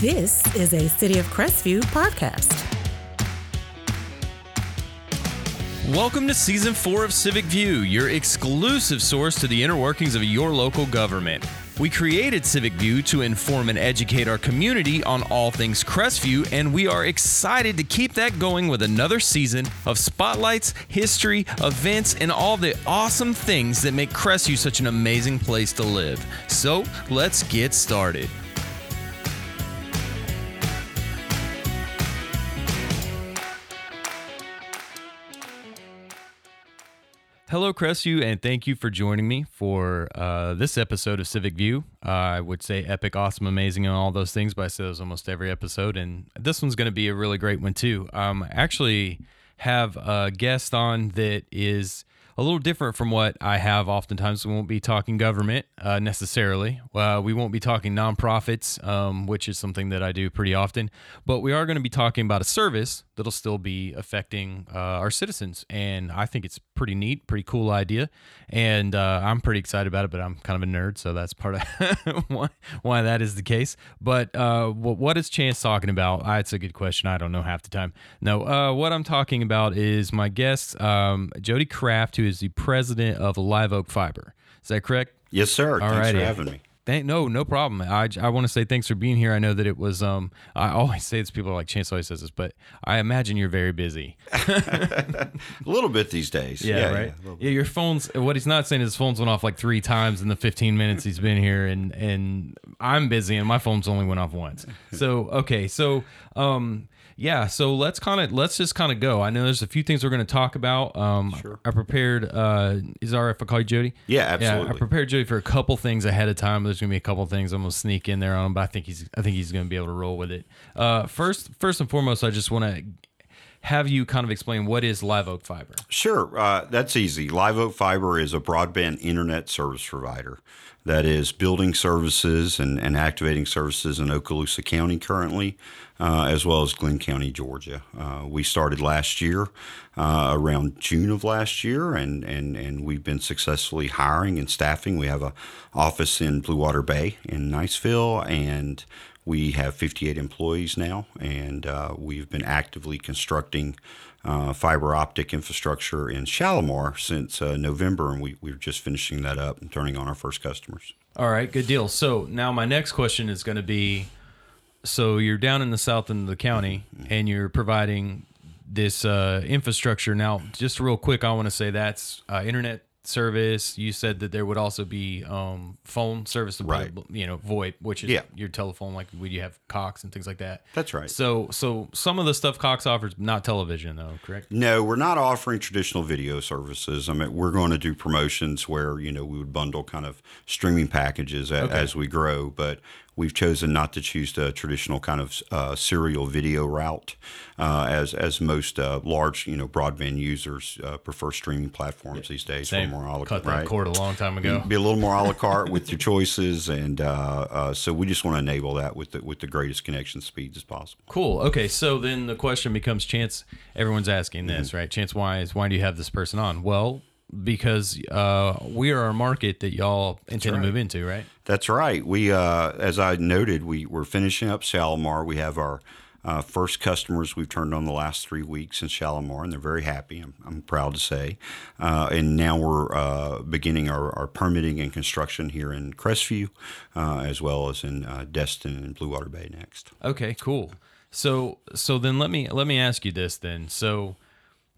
This is a City of Crestview podcast. Welcome to season four of Civic View, your exclusive source to the inner workings of your local government. We created Civic View to inform and educate our community on all things Crestview, and we are excited to keep that going with another season of spotlights, history, events, and all the awesome things that make Crestview such an amazing place to live. So let's get started. Hello, Crestview, and thank you for joining me for uh, this episode of Civic View. Uh, I would say epic, awesome, amazing, and all those things, but I say those almost every episode, and this one's going to be a really great one too. Um, I actually have a guest on that is a little different from what I have oftentimes. We won't be talking government uh, necessarily. Uh, we won't be talking nonprofits, um, which is something that I do pretty often. But we are going to be talking about a service that'll still be affecting uh, our citizens. And I think it's pretty neat, pretty cool idea. And uh, I'm pretty excited about it, but I'm kind of a nerd. So that's part of why, why that is the case. But uh, what, what is Chance talking about? Uh, it's a good question. I don't know half the time. No, uh, what I'm talking about is my guest, um, Jody Craft, who is the president of Live Oak Fiber. Is that correct? Yes, sir. Thanks righty. for having me. Thank, no, no problem. I, I want to say thanks for being here. I know that it was. Um, I always say this. People are like Chance always says this, but I imagine you're very busy. A little bit these days. Yeah, right. a little Yeah, your phone's. What he's not saying is his phone's went off like three times in the 15 minutes he's been here, and and I'm busy, and my phone's only went off once. So okay, so um, yeah, so let's kind of let's just kind of go. I know there's a few things we're going to talk about. Um, Sure. I prepared. Uh, is our if I call you Jody? Yeah, Yeah, I prepared Jody for a couple things ahead of time. There's gonna be a couple things I'm gonna sneak in there on him, but I think he's I think he's gonna be able to roll with it. Uh, first, first and foremost, I just want to have you kind of explain what is Live Oak Fiber. Sure, uh, that's easy. Live Oak Fiber is a broadband internet service provider that is building services and, and activating services in Okaloosa County currently, uh, as well as Glynn County, Georgia. Uh, we started last year, uh, around June of last year, and, and, and we've been successfully hiring and staffing. We have a office in Bluewater Bay in Niceville, and we have 58 employees now, and uh, we've been actively constructing uh, fiber optic infrastructure in Shalimar since uh, November, and we, we're just finishing that up and turning on our first customers. All right, good deal. So now my next question is going to be, so you're down in the south end of the county, and you're providing this uh, infrastructure. Now, just real quick, I want to say that's uh, internet service. You said that there would also be um, phone service, Right. You know, VoIP, which is Yeah. your telephone, like would you have Cox and things like that. That's right. So, so some of the stuff Cox offers, not television though, correct? No, we're not offering traditional video services. I mean, we're going to do promotions where you know we would bundle kind of streaming packages a, as we grow, but we've chosen not to choose the traditional kind of uh, serial video route, uh, as as most uh, large you know broadband users uh, prefer streaming platforms these days. Same. More a la Cut that cord a long time ago. Be a little more a la carte with your choices, and uh, uh, so we just want to enable that with the, with the greatest connection speeds as possible. Cool. Okay, so then the question becomes, Chance. Everyone's asking this, right? Chance, why is why do you have this person on? Well, because uh, we are a market that y'all intend to move into, right? That's right. We, uh, as I noted, we we're finishing up Shalimar. We have our uh, first customers we've turned on the last three weeks in Shalimar, and they're very happy. I'm, I'm proud to say. Uh, and now we're uh, beginning our, our permitting and construction here in Crestview, uh, as well as in uh, Destin and Bluewater Bay next. Okay, cool. So so then let me let me ask you this then. So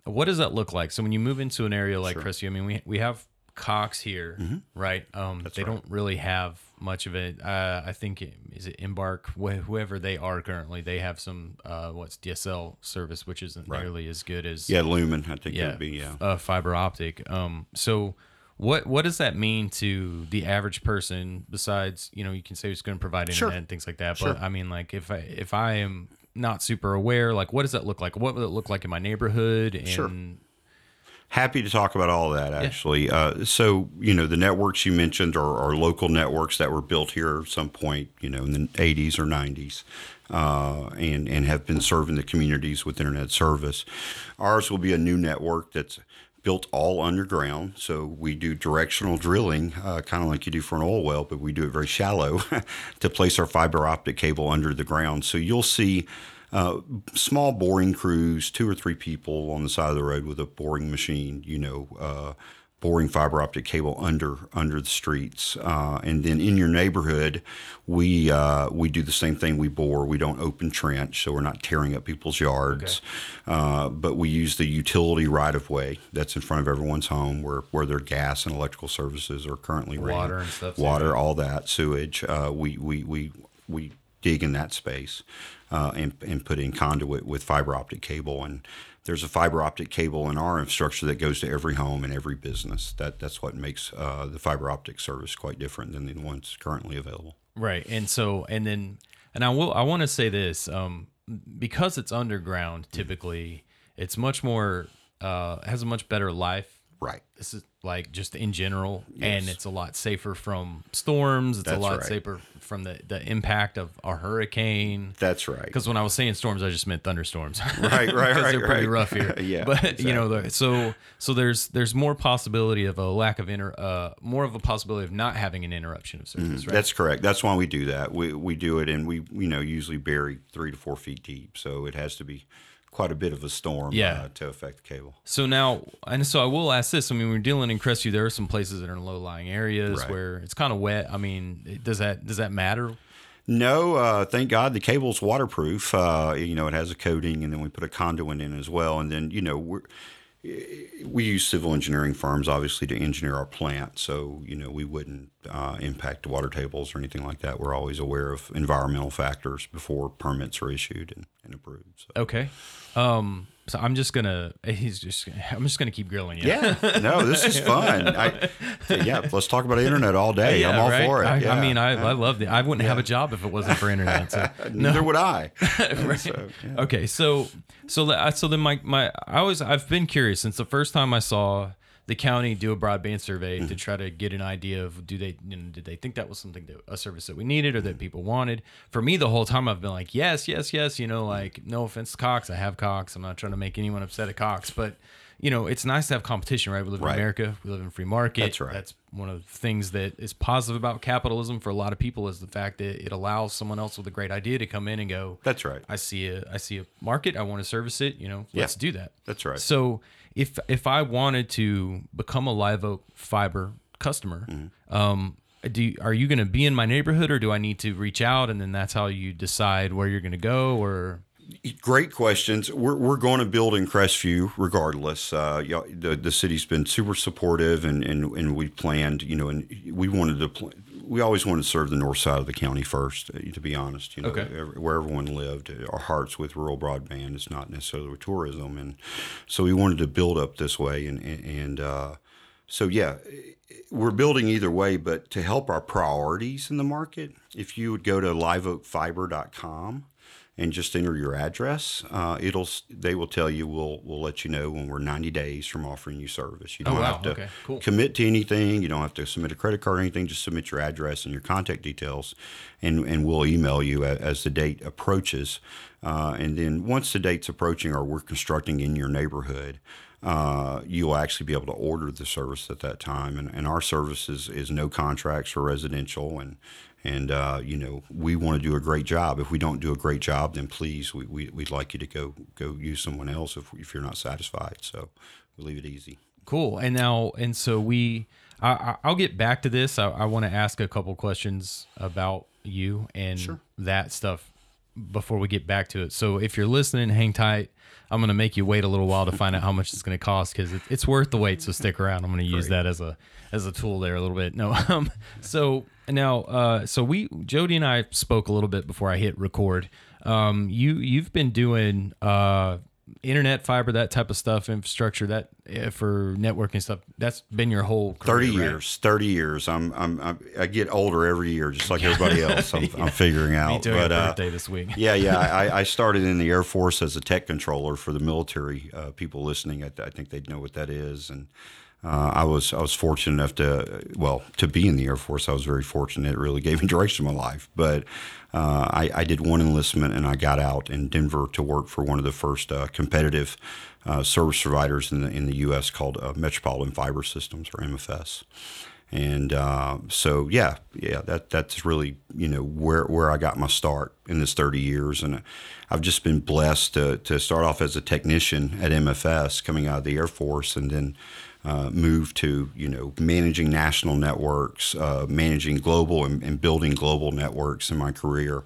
what does that look like? So when you move into an area like Crestview, I mean we we have Cox here, right? Um, they don't really have much of it. Uh, I think it, is it Embarq, wh- whoever they are currently, they have some uh, what's DSL service, which isn't nearly as good as Yeah, Lumen, I think yeah, would be. Yeah. uh, fiber optic. Um, so what what does that mean to the average person? Besides, you know, you can say it's going to provide internet Sure. and things like that. But I mean, like if I if I am not super aware, like what does that look like? What would it look like in my neighborhood? And Sure. Happy to talk about all that, actually. Uh, so, you know, the networks you mentioned are, are local networks that were built here at some point, you know, in the 80s or 90s. Uh, and, and have been serving the communities with internet service. Ours will be a new network that's built all underground. So we do directional drilling, uh, kind of like you do for an oil well, but we do it very shallow to place our fiber optic cable under the ground. So you'll see uh, small boring crews, two or three people on the side of the road with a boring machine, you know, uh, boring fiber optic cable under under the streets, uh, and then in your neighborhood, we uh, we do the same thing. We bore. We don't open trench, so we're not tearing up people's yards. Okay. Uh, but we use the utility right of way that's in front of everyone's home, where where their gas and electrical services are currently water ran. and stuff. Water, all that sewage. Uh, we we we we dig in that space uh, and and put in conduit with fiber optic cable and there's a fiber optic cable in our infrastructure that goes to every home and every business. That that's what makes uh, the fiber optic service quite different than the ones currently available. Right, and so and then and I will I want to say this um, because it's underground. Typically, it's much more uh, has a much better life. Right. This is like just in general, yes. and it's a lot safer from storms. It's That's a lot right. safer from the, the impact of a hurricane. That's right. Because when I was saying storms, I just meant thunderstorms. Right, right, right. they're pretty right. rough here. yeah, but exactly. you know, so so there's there's more possibility of a lack of inter, uh, more of a possibility of not having an interruption of service. Mm, right? That's correct. That's why we do that. We we do it, and we you know usually bury three to four feet deep, so it has to be quite a bit of a storm yeah. uh, to affect the cable. So now, and so I will ask this. I mean, we're dealing in Crestview. There are some places that are in low lying areas right. where it's kind of wet. I mean, does that does that matter? No, uh, thank God the cable's waterproof. Uh, you know, it has a coating, and then we put a conduit in as well. And then you know we're we use civil engineering firms obviously to engineer our plant. So you know we wouldn't uh, impact water tables or anything like that. We're always aware of environmental factors before permits are issued and, and approved so. okay. Um, so I'm just gonna. He's just. I'm just gonna keep grilling you. Yeah. No, this is fun. I, yeah. Let's talk about internet all day. Yeah, I'm all right? for it. I, yeah. I mean, I, I love it. I wouldn't yeah. have a job if it wasn't for internet. So. Neither no. would I. right. So, okay. So so so then my my I always I've been curious since the first time I saw the county do a broadband survey mm-hmm. to try to get an idea of do they you know, did they think that was something that a service that we needed or that people wanted. For me, the whole time I've been like, yes, yes, yes. You know, like no offense to Cox, I have Cox. I'm not trying to make anyone upset at Cox, but you know, it's nice to have competition, right? We live right. in America, we live in free market. That's right. That's one of the things that is positive about capitalism for a lot of people is the fact that it allows someone else with a great idea to come in and go. That's right. I see a I see a market. I want to service it. You know, let's do that. That's right. So if if I wanted to become a Live Oak Fiber customer, mm-hmm. um, do you, are you going to be in my neighborhood, or do I need to reach out and then that's how you decide where you're going to go, or Great questions. We're, we're going to build in Crestview regardless. Uh, the, the city's been super supportive, and, and, and we planned, you know, and we wanted to, pl- we always wanted to serve the north side of the county first, uh, to be honest. You know, okay. where everyone lived, our hearts with rural broadband. It's not necessarily with tourism, and so we wanted to build up this way, and and uh, so yeah, we're building either way. But to help our priorities in the market, if you would go to liveoakfiber.com and just enter your address. Uh, it'll they will tell you we'll we'll let you know when we're 90 days from offering you service. You don't oh, wow. have to okay. cool. commit to anything. You don't have to submit a credit card or anything. Just submit your address and your contact details, and and we'll email you as, as the date approaches. Uh, and then once the date's approaching or we're constructing in your neighborhood. Uh, you'll actually be able to order the service at that time. And, and our service is, is no contracts for residential and, and uh, you know we want to do a great job. If we don't do a great job, then please we, we would like you to go go use someone else if if you're not satisfied. So we leave it easy. Cool. And now and so we I, will get back to this. I, I want to ask a couple questions about you and sure. that stuff before we get back to it. So if you're listening, hang tight. I'm going to make you wait a little while to find out how much it's going to cost because it, it's worth the wait. So stick around. I'm going to use that as a as a tool there a little bit. No, um, so now, uh, so we Jody and I spoke a little bit before I hit record. Um, you you've been doing uh, internet fiber that type of stuff infrastructure that uh, for networking stuff that's been your whole career, 30 years right? 30 years I'm, I'm, I'm i get older every year just like everybody else i'm, yeah. I'm figuring out Me too, but uh, birthday this week yeah yeah I, I, started in the air force as a tech controller for the military uh, people listening I, I think they'd know what that is and uh, I was I was fortunate enough to well to be in the Air Force. I was very fortunate. It really gave me direction in my life. But uh, I, I, did one enlistment and I got out in Denver to work for one of the first uh, competitive uh, service providers in the in the U.S. called uh, Metropolitan Fiber Systems or MFS. And uh, so, yeah, yeah, that that's really you know where where I got my start in this 30 years, and I've just been blessed to to start off as a technician at MFS, coming out of the Air Force, and then uh, move to you know managing national networks, uh, managing global and, and, building global networks in my career,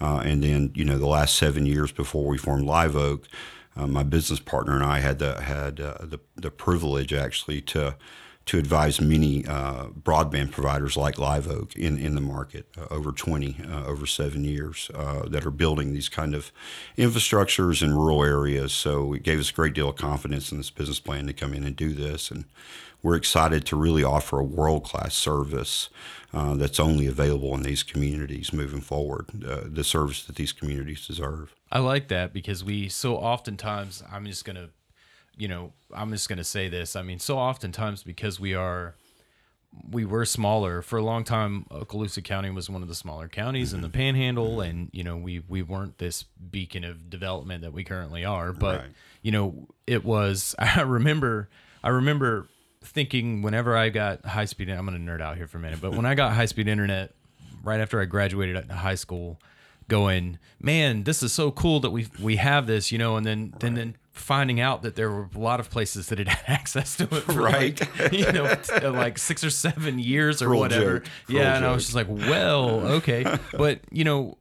uh, and then you know the last seven years before we formed Live Oak, uh, my business partner and I had the had uh, the the privilege actually to to advise many uh, broadband providers like Live Oak in, in the market, uh, over 20, uh, over seven years, uh, that are building these kind of infrastructures in rural areas. So it gave us a great deal of confidence in this business plan to come in and do this. And we're excited to really offer a world class service uh, that's only available in these communities moving forward, uh, the service that these communities deserve. I like that because we so oftentimes, I'm just going to you know, I'm just going to say this. I mean, so oftentimes because we are, we were smaller for a long time. Okaloosa County was one of the smaller counties in the mm-hmm. Panhandle, and you know, we we weren't this beacon of development that we currently are. But right. you know, it was. I remember. I remember thinking whenever I got high speed. I'm going to nerd out here for a minute, but when I got high speed internet right after I graduated high school, going, man, this is so cool that we we have this, you know, and then right. then then finding out that there were a lot of places that had access to it for right. like, you know like six or seven years or whatever. yeah and i was just like well okay. But you know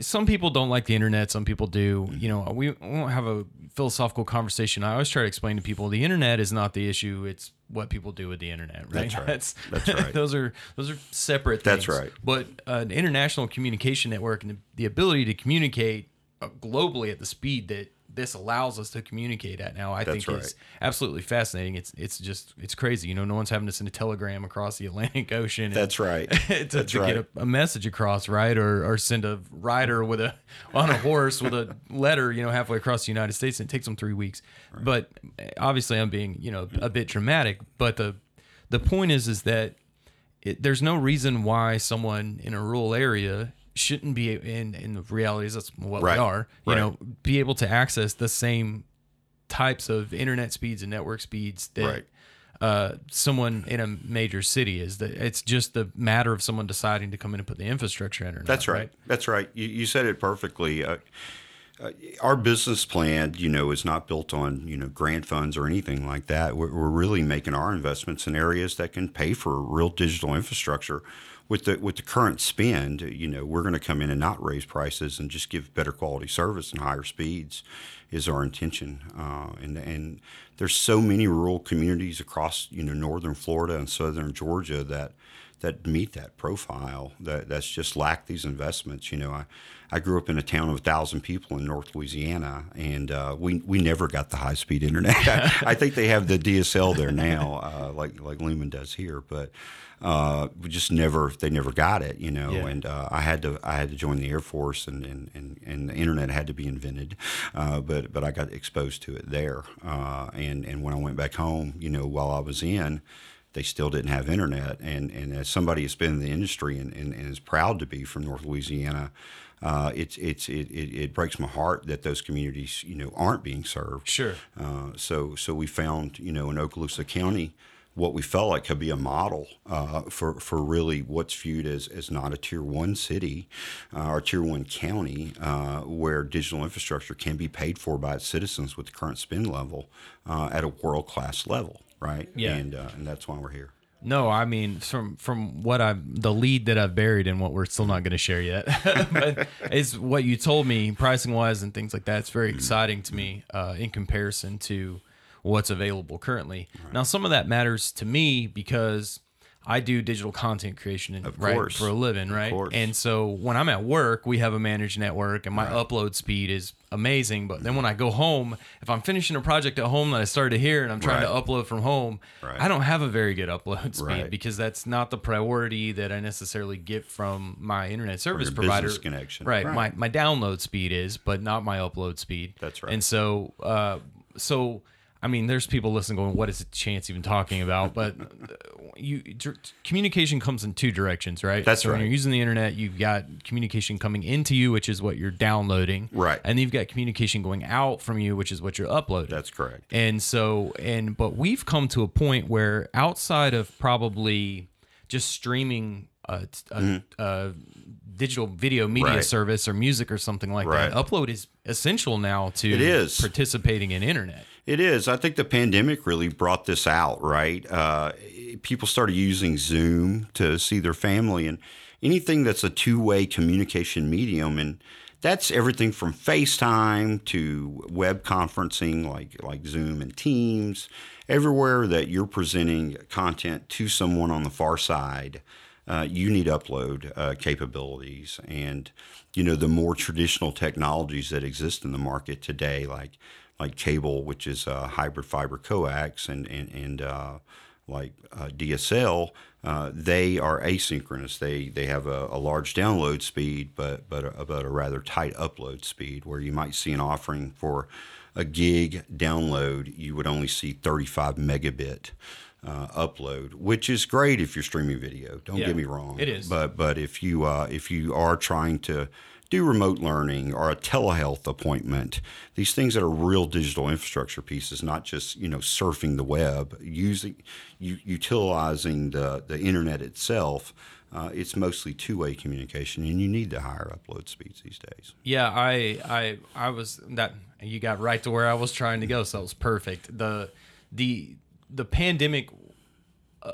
some people don't like the internet. Some people do. You know we won't have a philosophical conversation. I always try to explain to people the internet is not the issue. It's what people do with the internet right? That's right. That's, that's right. those are those are separate things. that's right. But uh, an international communication network and the, the ability to communicate uh, globally at the speed that this allows us to communicate at now i That's think right. is absolutely fascinating it's it's just it's crazy you know no one's having to send a telegram across the atlantic ocean and, That's right to, That's to right. get a, a, message across right or or send a rider with a on a horse with a letter you know halfway across the united states and it takes them three weeks right. but eh, obviously i'm being you know a bit dramatic but the the point is is that it, there's no reason why someone in a rural area shouldn't be in in the realities that's what right. we are you right. know be able to access the same types of internet speeds and network speeds that right. uh, someone in a major city is that it's just the matter of someone deciding to come in and put the infrastructure in or that's not, right. that's right you, you said it perfectly uh, uh, our business plan, you know, is not built on you know grant funds or anything like that. We're, we're really making our investments in areas that can pay for real digital infrastructure with the with the current spend, you know, we're going to come in and not raise prices and just give better quality service and higher speeds is our intention. Uh, and and there's so many rural communities across you know northern Florida and southern Georgia that that meet that profile that that's just lack these investments. You know, I I grew up in a town of a thousand people in North Louisiana, and uh, we we never got the high speed internet. I, I, think they have the DSL there now, uh, like like Lumen does here, but uh, we just never they never got it, you know. Yeah. And uh, I had to I had to join the Air Force, and and, and, and the internet had to be invented, uh, but but I got exposed to it there. Uh, and and when I went back home, you know, while I was in, they still didn't have internet. And and as somebody who's been in the industry and, and, and is proud to be from North Louisiana. Uh, it's it's it, it, it, breaks my heart that those communities you know aren't being served. Sure. Uh, so so we found you know in Okaloosa County what we felt like could be a model uh, for for really what's viewed as, as not a tier one city uh, or tier one county uh, where digital infrastructure can be paid for by its citizens with the current spend level uh, at a world class level, right? Yeah, and uh, and that's why we're here. No, I mean from from what I've the lead that I've buried and what we're still not going to share yet, but is what you told me pricing wise and things like that. It's very exciting to me uh, in comparison to what's available currently. Right. Now, some of that matters to me because I do digital content creation and, right, for a living, right? And so when I'm at work, we have a managed network and my right. upload speed is amazing. But then when I go home, if I'm finishing a project at home that I started here and I'm trying right. to upload from home, I don't have a very good upload speed because that's not the priority that I necessarily get from my internet service provider. connection. Right. My, my download speed is, but not my upload speed. That's right. And so, uh, so I mean, there's people listening going, "What is a Chance even talking about?" But uh, you dir- communication comes in two directions, right? That's so When right. you're using the internet, you've got communication coming into you, which is what you're downloading, Right. And you've got communication going out from you, which is what you're uploading. That's correct. And so, and but we've come to a point where outside of probably just streaming a, a, a digital video media Mm-hmm. Right. service or music or something like Right. that, upload is essential now to It is. participating in internet. It is. I think the pandemic really brought this out, right? Uh, people started using Zoom to see their family and anything that's a two way communication medium. And that's everything from FaceTime to web conferencing like, like Zoom and Teams, everywhere that you're presenting content to someone on the far side. Uh, you need upload uh, capabilities and you know the more traditional technologies that exist in the market today like like cable, which is uh, hybrid fiber coax, and and and uh, like uh, DSL, uh, they are asynchronous. They they have a, a large download speed, but but a, but a rather tight upload speed. Where you might see an offering for a gig download, you would only see 35 megabit. Uh, upload, which is great if you're streaming video. Don't Yeah, get me wrong. it is. But but if you uh, if you are trying to do remote learning or a telehealth appointment, these things that are real digital infrastructure pieces, not just you know surfing the web, using u- utilizing the the internet itself. Uh, it's mostly two-way communication, and you need the higher upload speeds these days. Yeah, I I I was that you got right to where I was trying to go, so it was perfect. The the the pandemic uh,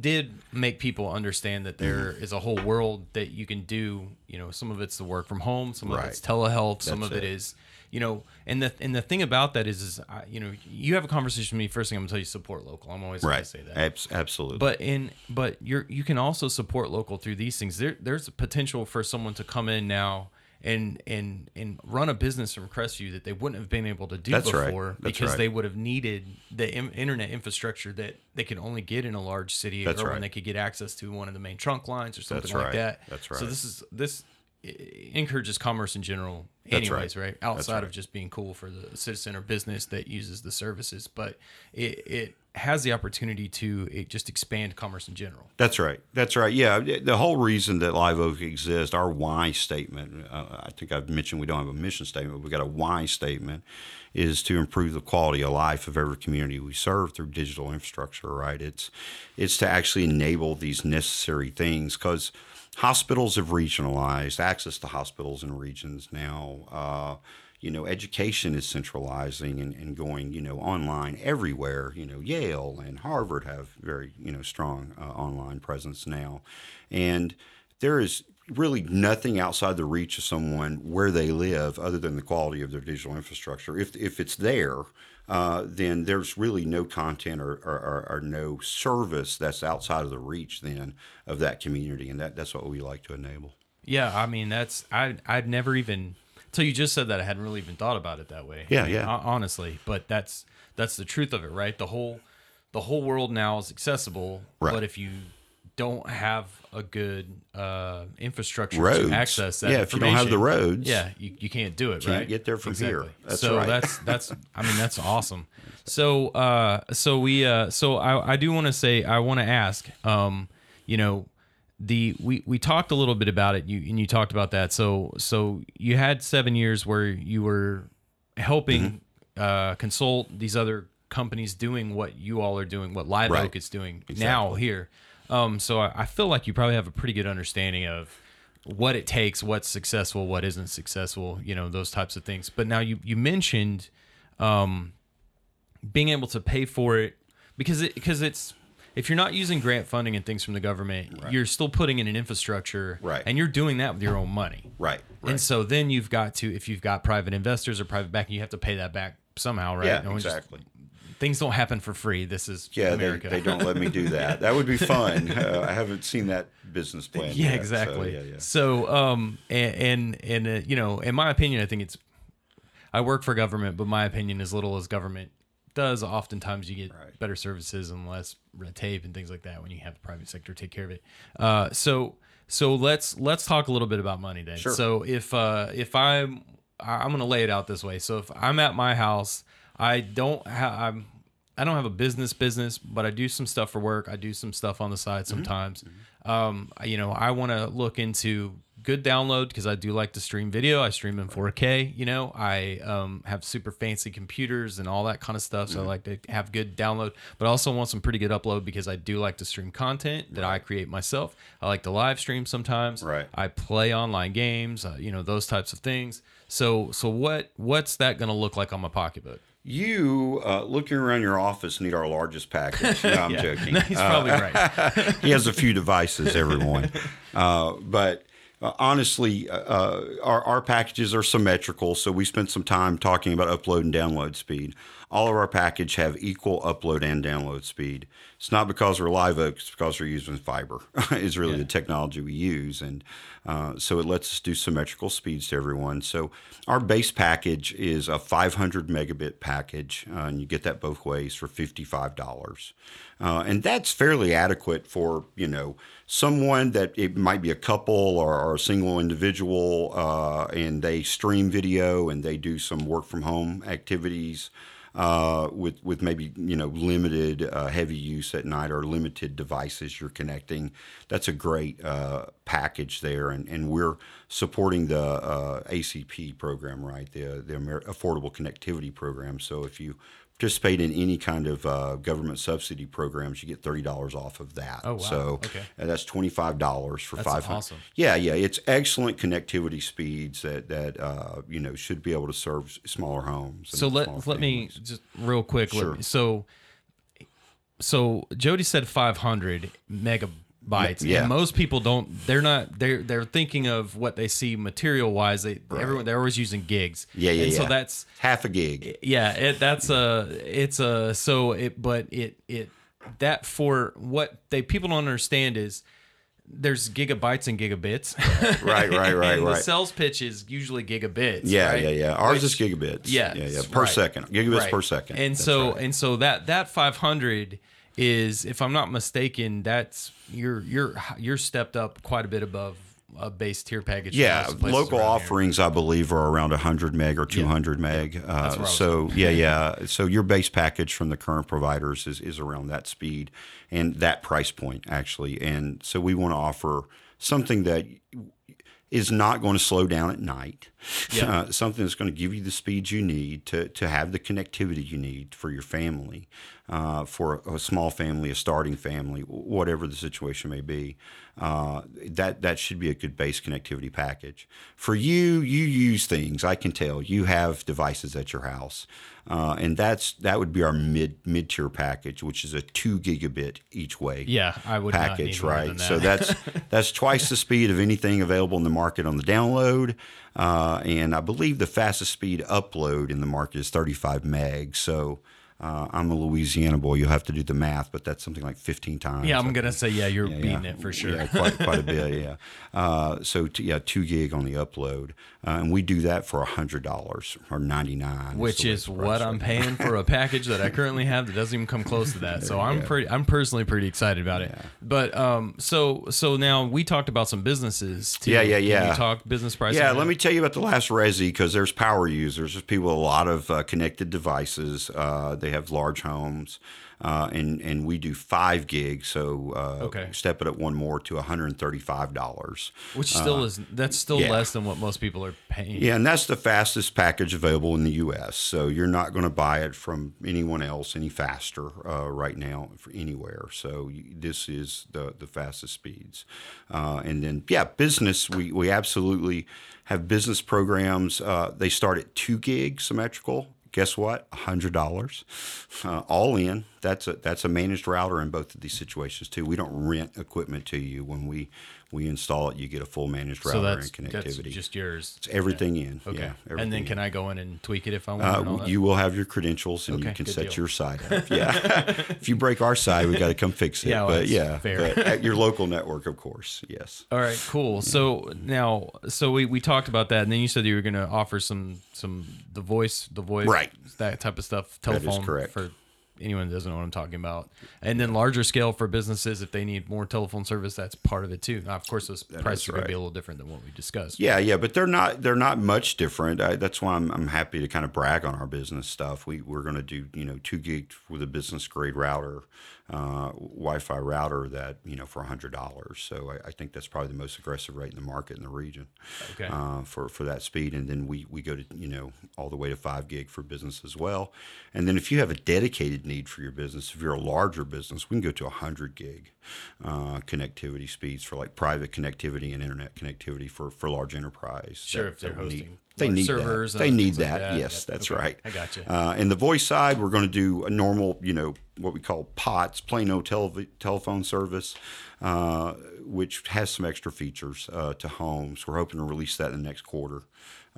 did make people understand that there Mm-hmm. is a whole world that you can do. You know, some of it's the work from home, some of it's telehealth, some That's of it it. is you know, and the and the thing about that is, is I, you know, you have a conversation with me. First thing I'm gonna tell you, support local. I'm always gonna say that. Abs- absolutely. But in but you're you can also support local through these things. There there's a potential for someone to come in now and and and run a business from Crestview that they wouldn't have been able to do That's right. before That's because right. they would have needed the Im- internet infrastructure that they could only get in a large city That's or when they could get access to one of the main trunk lines or something That's like right. that. That's right. So this is this encourages commerce in general That's anyways right. right, outside right. of just being cool for the citizen or business that uses the services but it, it has the opportunity to it just expand commerce in general That's right. That's right. Yeah, the whole reason that Live Oak exists, our why statement. Uh, I think I've mentioned we don't have a mission statement. But We've got a why statement, is to improve the quality of life of every community we serve through digital infrastructure. Right. It's it's to actually enable these necessary things because hospitals have regionalized access to hospitals in regions now. Uh, you know, education is centralizing and, and going, you know, online everywhere. You know, Yale and Harvard have very, you know, strong uh, online presence now. And there is really nothing outside the reach of someone where they live other than the quality of their digital infrastructure. If, if it's there, uh, then there's really no content or, or, or, no service that's outside of the reach then of that community. And that, that's what we like to enable. yeah i mean that's i i'd never even till you just said that i hadn't really even thought about it that way Yeah, I mean, yeah. honestly but that's that's the truth of it right the whole the whole world now is accessible Right. but if you don't have a good uh, infrastructure Roads. to access that Yeah, if you don't have the roads, yeah you, you can't do it can't right get there from here. That's so right. that's that's i mean that's awesome so uh so we uh so i i do want to say i want to ask um you know the we we talked a little bit about it you and you talked about that so so you had seven years where you were helping Mm-hmm. uh consult these other companies doing what you all are doing what live Right. oak is doing now here um so I, I feel like you probably have a pretty good understanding of what it takes what's successful what isn't successful you know those types of things but now you you mentioned um being able to pay for it because it because it's if you're not using grant funding and things from the government, you're still putting in an infrastructure, Right. And you're doing that with your own money, Right, And so then you've got to, if you've got private investors or private backing, you have to pay that back somehow, right? Yeah, No one just- exactly. things don't happen for free. This is Yeah, they, America. they don't let me do that. That would be fun. Uh, I haven't seen that business plan. yeah, yet, so, exactly. yeah, yeah. So, um, and and, and uh, you know, in my opinion, I think it's. I work for government, but my opinion, is little as government does, oftentimes you get Right. better services and less red tape and things like that when you have the private sector take care of it. Uh, so, so let's let's talk a little bit about money then. Sure. So if uh, if I'm I'm gonna lay it out this way. So if I'm at my house. I don't have. I'm. I don't have a business business, but I do some stuff for work. I do some stuff on the side Mm-hmm. sometimes. Um, you know, I want to look into good download because I do like to stream video. I stream in 4K. You know, I um, have super fancy computers and all that kind of stuff, Mm-hmm. so I like to have good download. But I also want some pretty good upload because I do like to stream content that I create myself. I like to live stream sometimes. Right. I play online games. Uh, you know, those types of things. So, so what what's that going to look like on my pocketbook? You uh, looking around your office need our largest package. No, I'm joking. He's probably right. he has a few devices, everyone. Uh, but uh, honestly, uh, our, our packages are symmetrical. So we spent some time talking about upload and download speed. All of our package have equal upload and download speed. It's not because we're live oak, it's because we're using fiber. is really the technology we use, and uh, so it lets us do symmetrical speeds to everyone. So our base package is a 500 megabit package, uh, and you get that both ways for $55. Uh, and that's fairly adequate for, you know, someone that it might be a couple or, or a single individual, uh, and they stream video and they do some work from home activities uh, with with maybe you know limited uh, heavy use at night or limited devices you're connecting. That's a great uh, package there, and, and we're supporting the uh, ACP program, right? The the Amer- Affordable Connectivity Program. So if you participate in any kind of uh, government subsidy programs, you get thirty dollars off of that. Oh, wow. So Okay. uh, that's twenty five dollars for five hundred. awesome. Yeah, yeah, it's excellent connectivity speeds that that uh, you know should be able to serve smaller homes. and so let let me just real quick. Sure. me- so so Jody said 500 megabytes. Yeah. And most people don't. They're not. They're they're thinking of what they see material wise. They everyone they're always using gigs. Yeah, yeah, And so that's half a gig. yeah. It that's a it's a so it but it it that for what they people don't understand is. There's gigabytes and gigabits. Right, right, right, and The sales pitch is usually gigabits. Yeah, right? yeah, yeah. Ours is gigabits. Yeah, yeah, yeah. Per right. second, gigabits Right. per second. And That's so right. and so that that 500 is, if I'm not mistaken, that's you're you're you're stepped up quite a bit above a base tier package. yeah, local around here. offerings I believe are around 100 meg or 200 meg. where I Uh, so yeah, yeah. So your base package from the current providers is is around that speed and that price point actually. And so we want to offer something that is not going to slow down at night. Uh, something that's going to give you the speed you need to, to have the connectivity you need for your family, uh, for a, a small family, a starting family, whatever the situation may be. Uh, that that should be a good base connectivity package. For you, you use things. I can tell you have devices at your house, uh, and that's that would be our mid mid tier package, which is a two gigabit each way Yeah, I would not package, right? than So that's that's twice the speed of anything available in the market on the download, uh, and I believe the fastest speed upload in the market is 35 meg. So uh, I'm a Louisiana boy. You'll have to do the math, but that's something like 15 times. yeah, I'm gonna say yeah, you're yeah, beating yeah. it for sure. Yeah, quite, quite a bit. Yeah. Uh, so t- yeah, two gig on the upload, uh, and we do that for hundred dollars or ninety nine, Which is what I'm paying for a package that I currently have that doesn't even come close to that. So I'm pretty, I'm personally pretty excited about it. But um, so so now we talked about some businesses. Too. Yeah, yeah, yeah. you talk business pricing? Yeah, let me tell you about the last Resi because there's power users. There's people a lot of uh, connected devices. Uh, they have large homes, uh, and and we do five gigs. So uh, Okay. step it up one more to 135 dollars. Which still is that's still yeah. less than what most people are paying. Yeah, and that's the fastest package available in the U.S. So you're not going to buy it from anyone else any faster uh, right now for anywhere. So you, this is the the fastest speeds. Uh, and then yeah, business we we absolutely have business programs. Uh, they start at two gig symmetrical. Guess what? hundred dollars, uh, all in. That's a that's a managed router in both of these situations too. We don't rent equipment to you when we we install it. You get a full managed router so that's, and that's connectivity. just yours. It's everything in. Okay. Yeah, and then can in. I go in and tweak it if I want? Uh, you will have your credentials and Okay, you can set deal. your side up. Yeah. if you break our side, we've got to come fix it. Yeah, well, but yeah, fair. but at your local network, of course. Yes. All right, cool. So now, so we, we talked about that, and then you said you were going to offer some some the voice, the voice, Right. that type of stuff, telephone correct. for anyone doesn't know what I'm talking about. And then larger scale for businesses, if they need more telephone service, that's part of it too. Now, of course, those prices are going to be a little different than what we discussed. Yeah, yeah, but they're not they're not much different. I, that's why I'm, I'm happy to kind of brag on our business stuff. We we're going to do you know two gig with a business grade router, uh, Wi-Fi router that you know for hundred dollars. So I, I, think that's probably the most aggressive rate in the market in the region. Okay. Uh, for for that speed, and then we we go to you know all the way to five gig for business as well. And then if you have a dedicated need for your business, if you're a larger business, we can go to hundred gig uh, connectivity speeds for like private connectivity and internet connectivity for for large enterprise. Sure, that, if they're hosting. Need they need servers. That. They need that. Like that. Yes, that's okay. right. I got you. Uh, and the voice side, we're going to do a normal, you know, what we call POTS, plain old tele- telephone service, uh, which has some extra features uh, to homes. We're hoping to release that in the next quarter.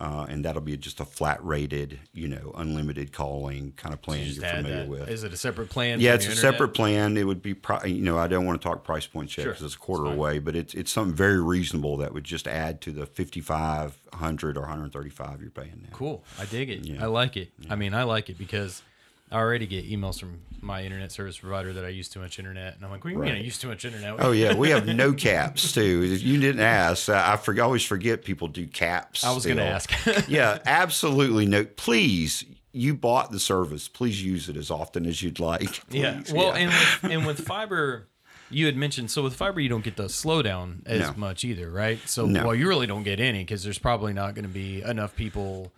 Uh, and that'll be just a flat rated, you know, unlimited calling kind of plan so you're familiar that. with. Is it a separate plan? Yeah, it's a internet? separate plan. It would be, pro- you know, I don't want to talk price points yet because sure. it's a quarter away, but it's it's something very reasonable that would just add to the fifty five hundred or 135 you're paying now. Cool. I dig it. Yeah. I like it. Yeah. I mean, I like it because I already get emails from my internet service provider that I use too much internet, and I'm like, "What do you right. mean I use too much internet?" Oh yeah, we have no caps too. You didn't ask. I forget, always forget people do caps. I was going to ask. yeah, absolutely no. Please, you bought the service. Please use it as often as you'd like. Please. Yeah. Well, yeah. and with, and with fiber. You had mentioned so with fiber you don't get the slowdown as no. much either, right? So no. well, you really don't get any because there's probably not going to be enough people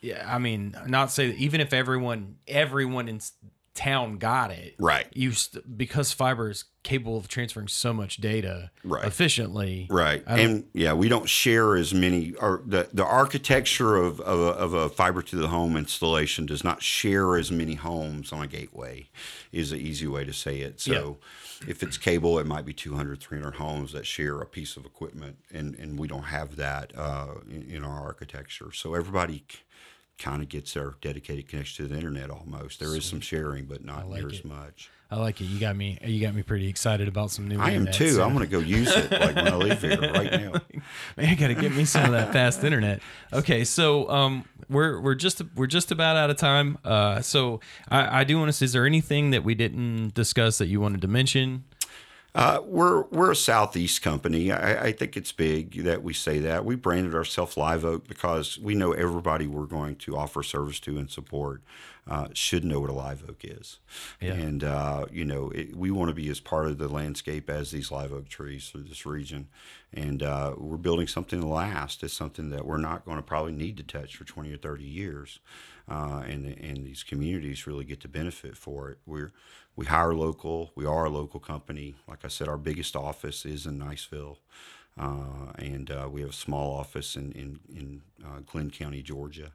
yeah, I mean, not say that even if everyone everyone in town got it, right? You st- because fiber is capable of transferring so much data right. efficiently, right? And yeah, we don't share as many. Or the the architecture of of a, of a fiber to the home installation does not share as many homes on a gateway. Is an easy way to say it. So. Yeah if it's cable, it might be 200, 300 homes that share a piece of equipment, and, and we don't have that uh, in, in, our architecture. So everybody kind of gets their dedicated connection to the internet almost. There is some sharing, but not like near it. as much. I like it. You got me. You got me pretty excited about some new. I am too. So. I'm going to go use it like when I leave here right now. Man, I got to get me some of that fast internet. Okay, so um, we're we're just we're just about out of time. Uh, so I, I do want to. Is there anything that we didn't discuss that you wanted to mention? Uh, we're we're a southeast company. I, I, think it's big that we say that. We branded ourselves Live Oak because we know everybody we're going to offer service to and support uh, should know what a live oak is. Yeah. And uh, you know, it, we want to be as part of the landscape as these live oak trees through this region. And uh, we're building something to last. It's something that we're not going to probably need to touch for 20 or 30 years. Uh, and and these communities really get to benefit for it. We're we hire local. We are a local company. Like I said, our biggest office is in Niceville, uh, and uh, we have a small office in in, in uh, Glynn County, Georgia.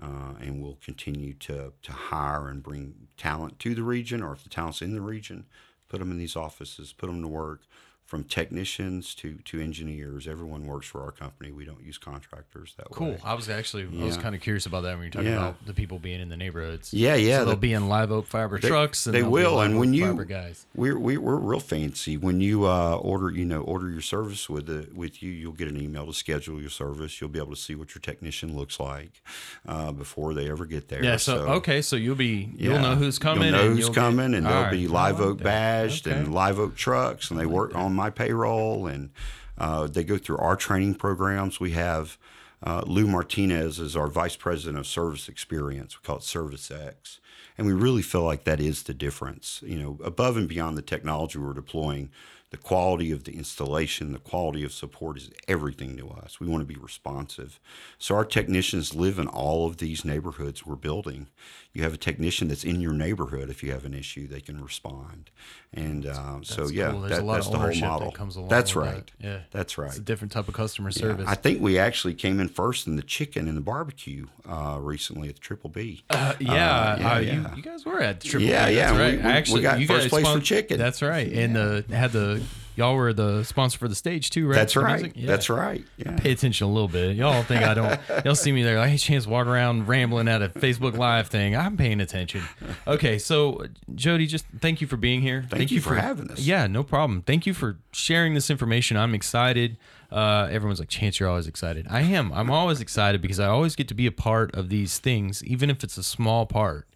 Uh, and we'll continue to to hire and bring talent to the region, or if the talent's in the region, put them in these offices, put them to work from technicians to to engineers. Everyone works for our company. We don't use contractors that cool. way. Cool. I was actually yeah. I was kind of curious about that when you're talking yeah. about the people being in the neighborhoods. Yeah, yeah. So they'll be in live oak fiber they, trucks. And they will. And when you guys, we're we, are real fancy. When you uh, order, you know, order your service with the with you, you'll get an email to schedule your service. You'll be able to see what your technician looks like uh, before they ever get there. Yeah. So, so okay, so you'll be you'll know who's coming. You'll know who's coming, be, and they'll right. be live oak badged okay. and live oak trucks, and they work on my payroll and uh, they go through our training programs. We have uh, Lou Martinez is our vice president of service experience. We call it Service X, and we really feel like that is the difference. You know, above and beyond the technology we're deploying, the quality of the installation, the quality of support is everything to us. We want to be responsive. So our technicians live in all of these neighborhoods we're building. You have a technician that's in your neighborhood. If you have an issue, they can respond. And uh, so, yeah, cool. that, that's the whole model. That comes along that's right. That. Yeah, that's right. It's a different type of customer service. Yeah. I think we actually came in first in the chicken and the barbecue uh, recently at the Triple B. Uh, yeah, uh, yeah, uh, yeah. You, you, guys were at the Triple yeah, B. Yeah, yeah. Right. We, we, actually, we got first place for chicken. That's right, and had the y'all were the sponsor for the stage too, right? That's right. Yeah. That's right. Yeah. Pay attention a little bit. Y'all think I don't? y'all see me there? Like, hey, chance walk around rambling at a Facebook Live thing. I'm paying attention. Okay, so Jody, just thank you for being here. Thank, thank you, you for, for, having us. Yeah, no problem. Thank you for sharing this information. I'm excited. Uh, everyone's like, Chance, you're always excited. I am. I'm always excited because I always get to be a part of these things, even if it's a small part.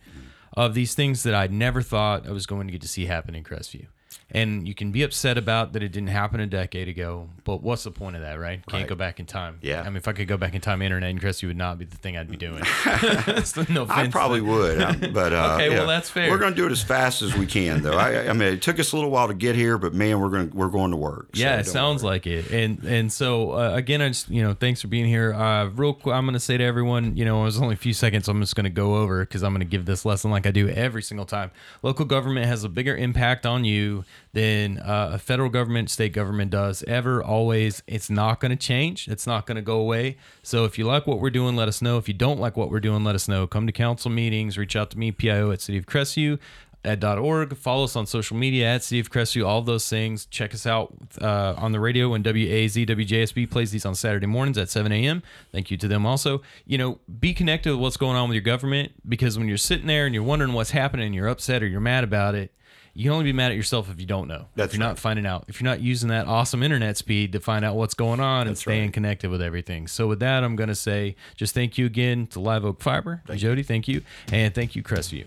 of these things that I never thought I was going to get to see happen in Crestview. And you can be upset about that it didn't happen a decade ago, but what's the point of that, right? Can't Right. go back in time. Yeah. I mean, if I could go back in time, internet and Crestview would not be the thing I'd be doing. No I probably would, uh, but uh, Okay, well, that's fair. We're going to do it as fast as we can, though. I, I mean, it took us a little while to get here, but man, we're going to we're going to work. so Yeah, it sounds worry. like it. And and so uh, again, I just you know thanks for being here. Uh, real quick, I'm gonna say to everyone, you know, it was only a few seconds. so I'm just gonna go over because I'm gonna give this lesson like I do every single time. Local government has a bigger impact on you than uh, a federal government, state government does ever. Always, it's not gonna change. It's not gonna go away. So if you like what we're doing, let us know. If you don't like what we're doing, let us know. Come to council meetings. Reach out to me, PIO at City of Crestview at .org. Follow us on social media at City of Crestview. All those things. Check us out uh, on the radio when WAAZ WJSB plays these on Saturday mornings at 7 a.m. Thank you to them also. You know, be connected with what's going on with your government because when you're sitting there and you're wondering what's happening, you're upset or you're mad about it. You can only be mad at yourself if you don't know. That's if you're not finding out. If you're not using that awesome internet speed to find out what's going on and staying right. connected with everything. So with that, I'm going to say just thank you again to LiveOak Fiber. Jody, thank you. And thank you, Crestview.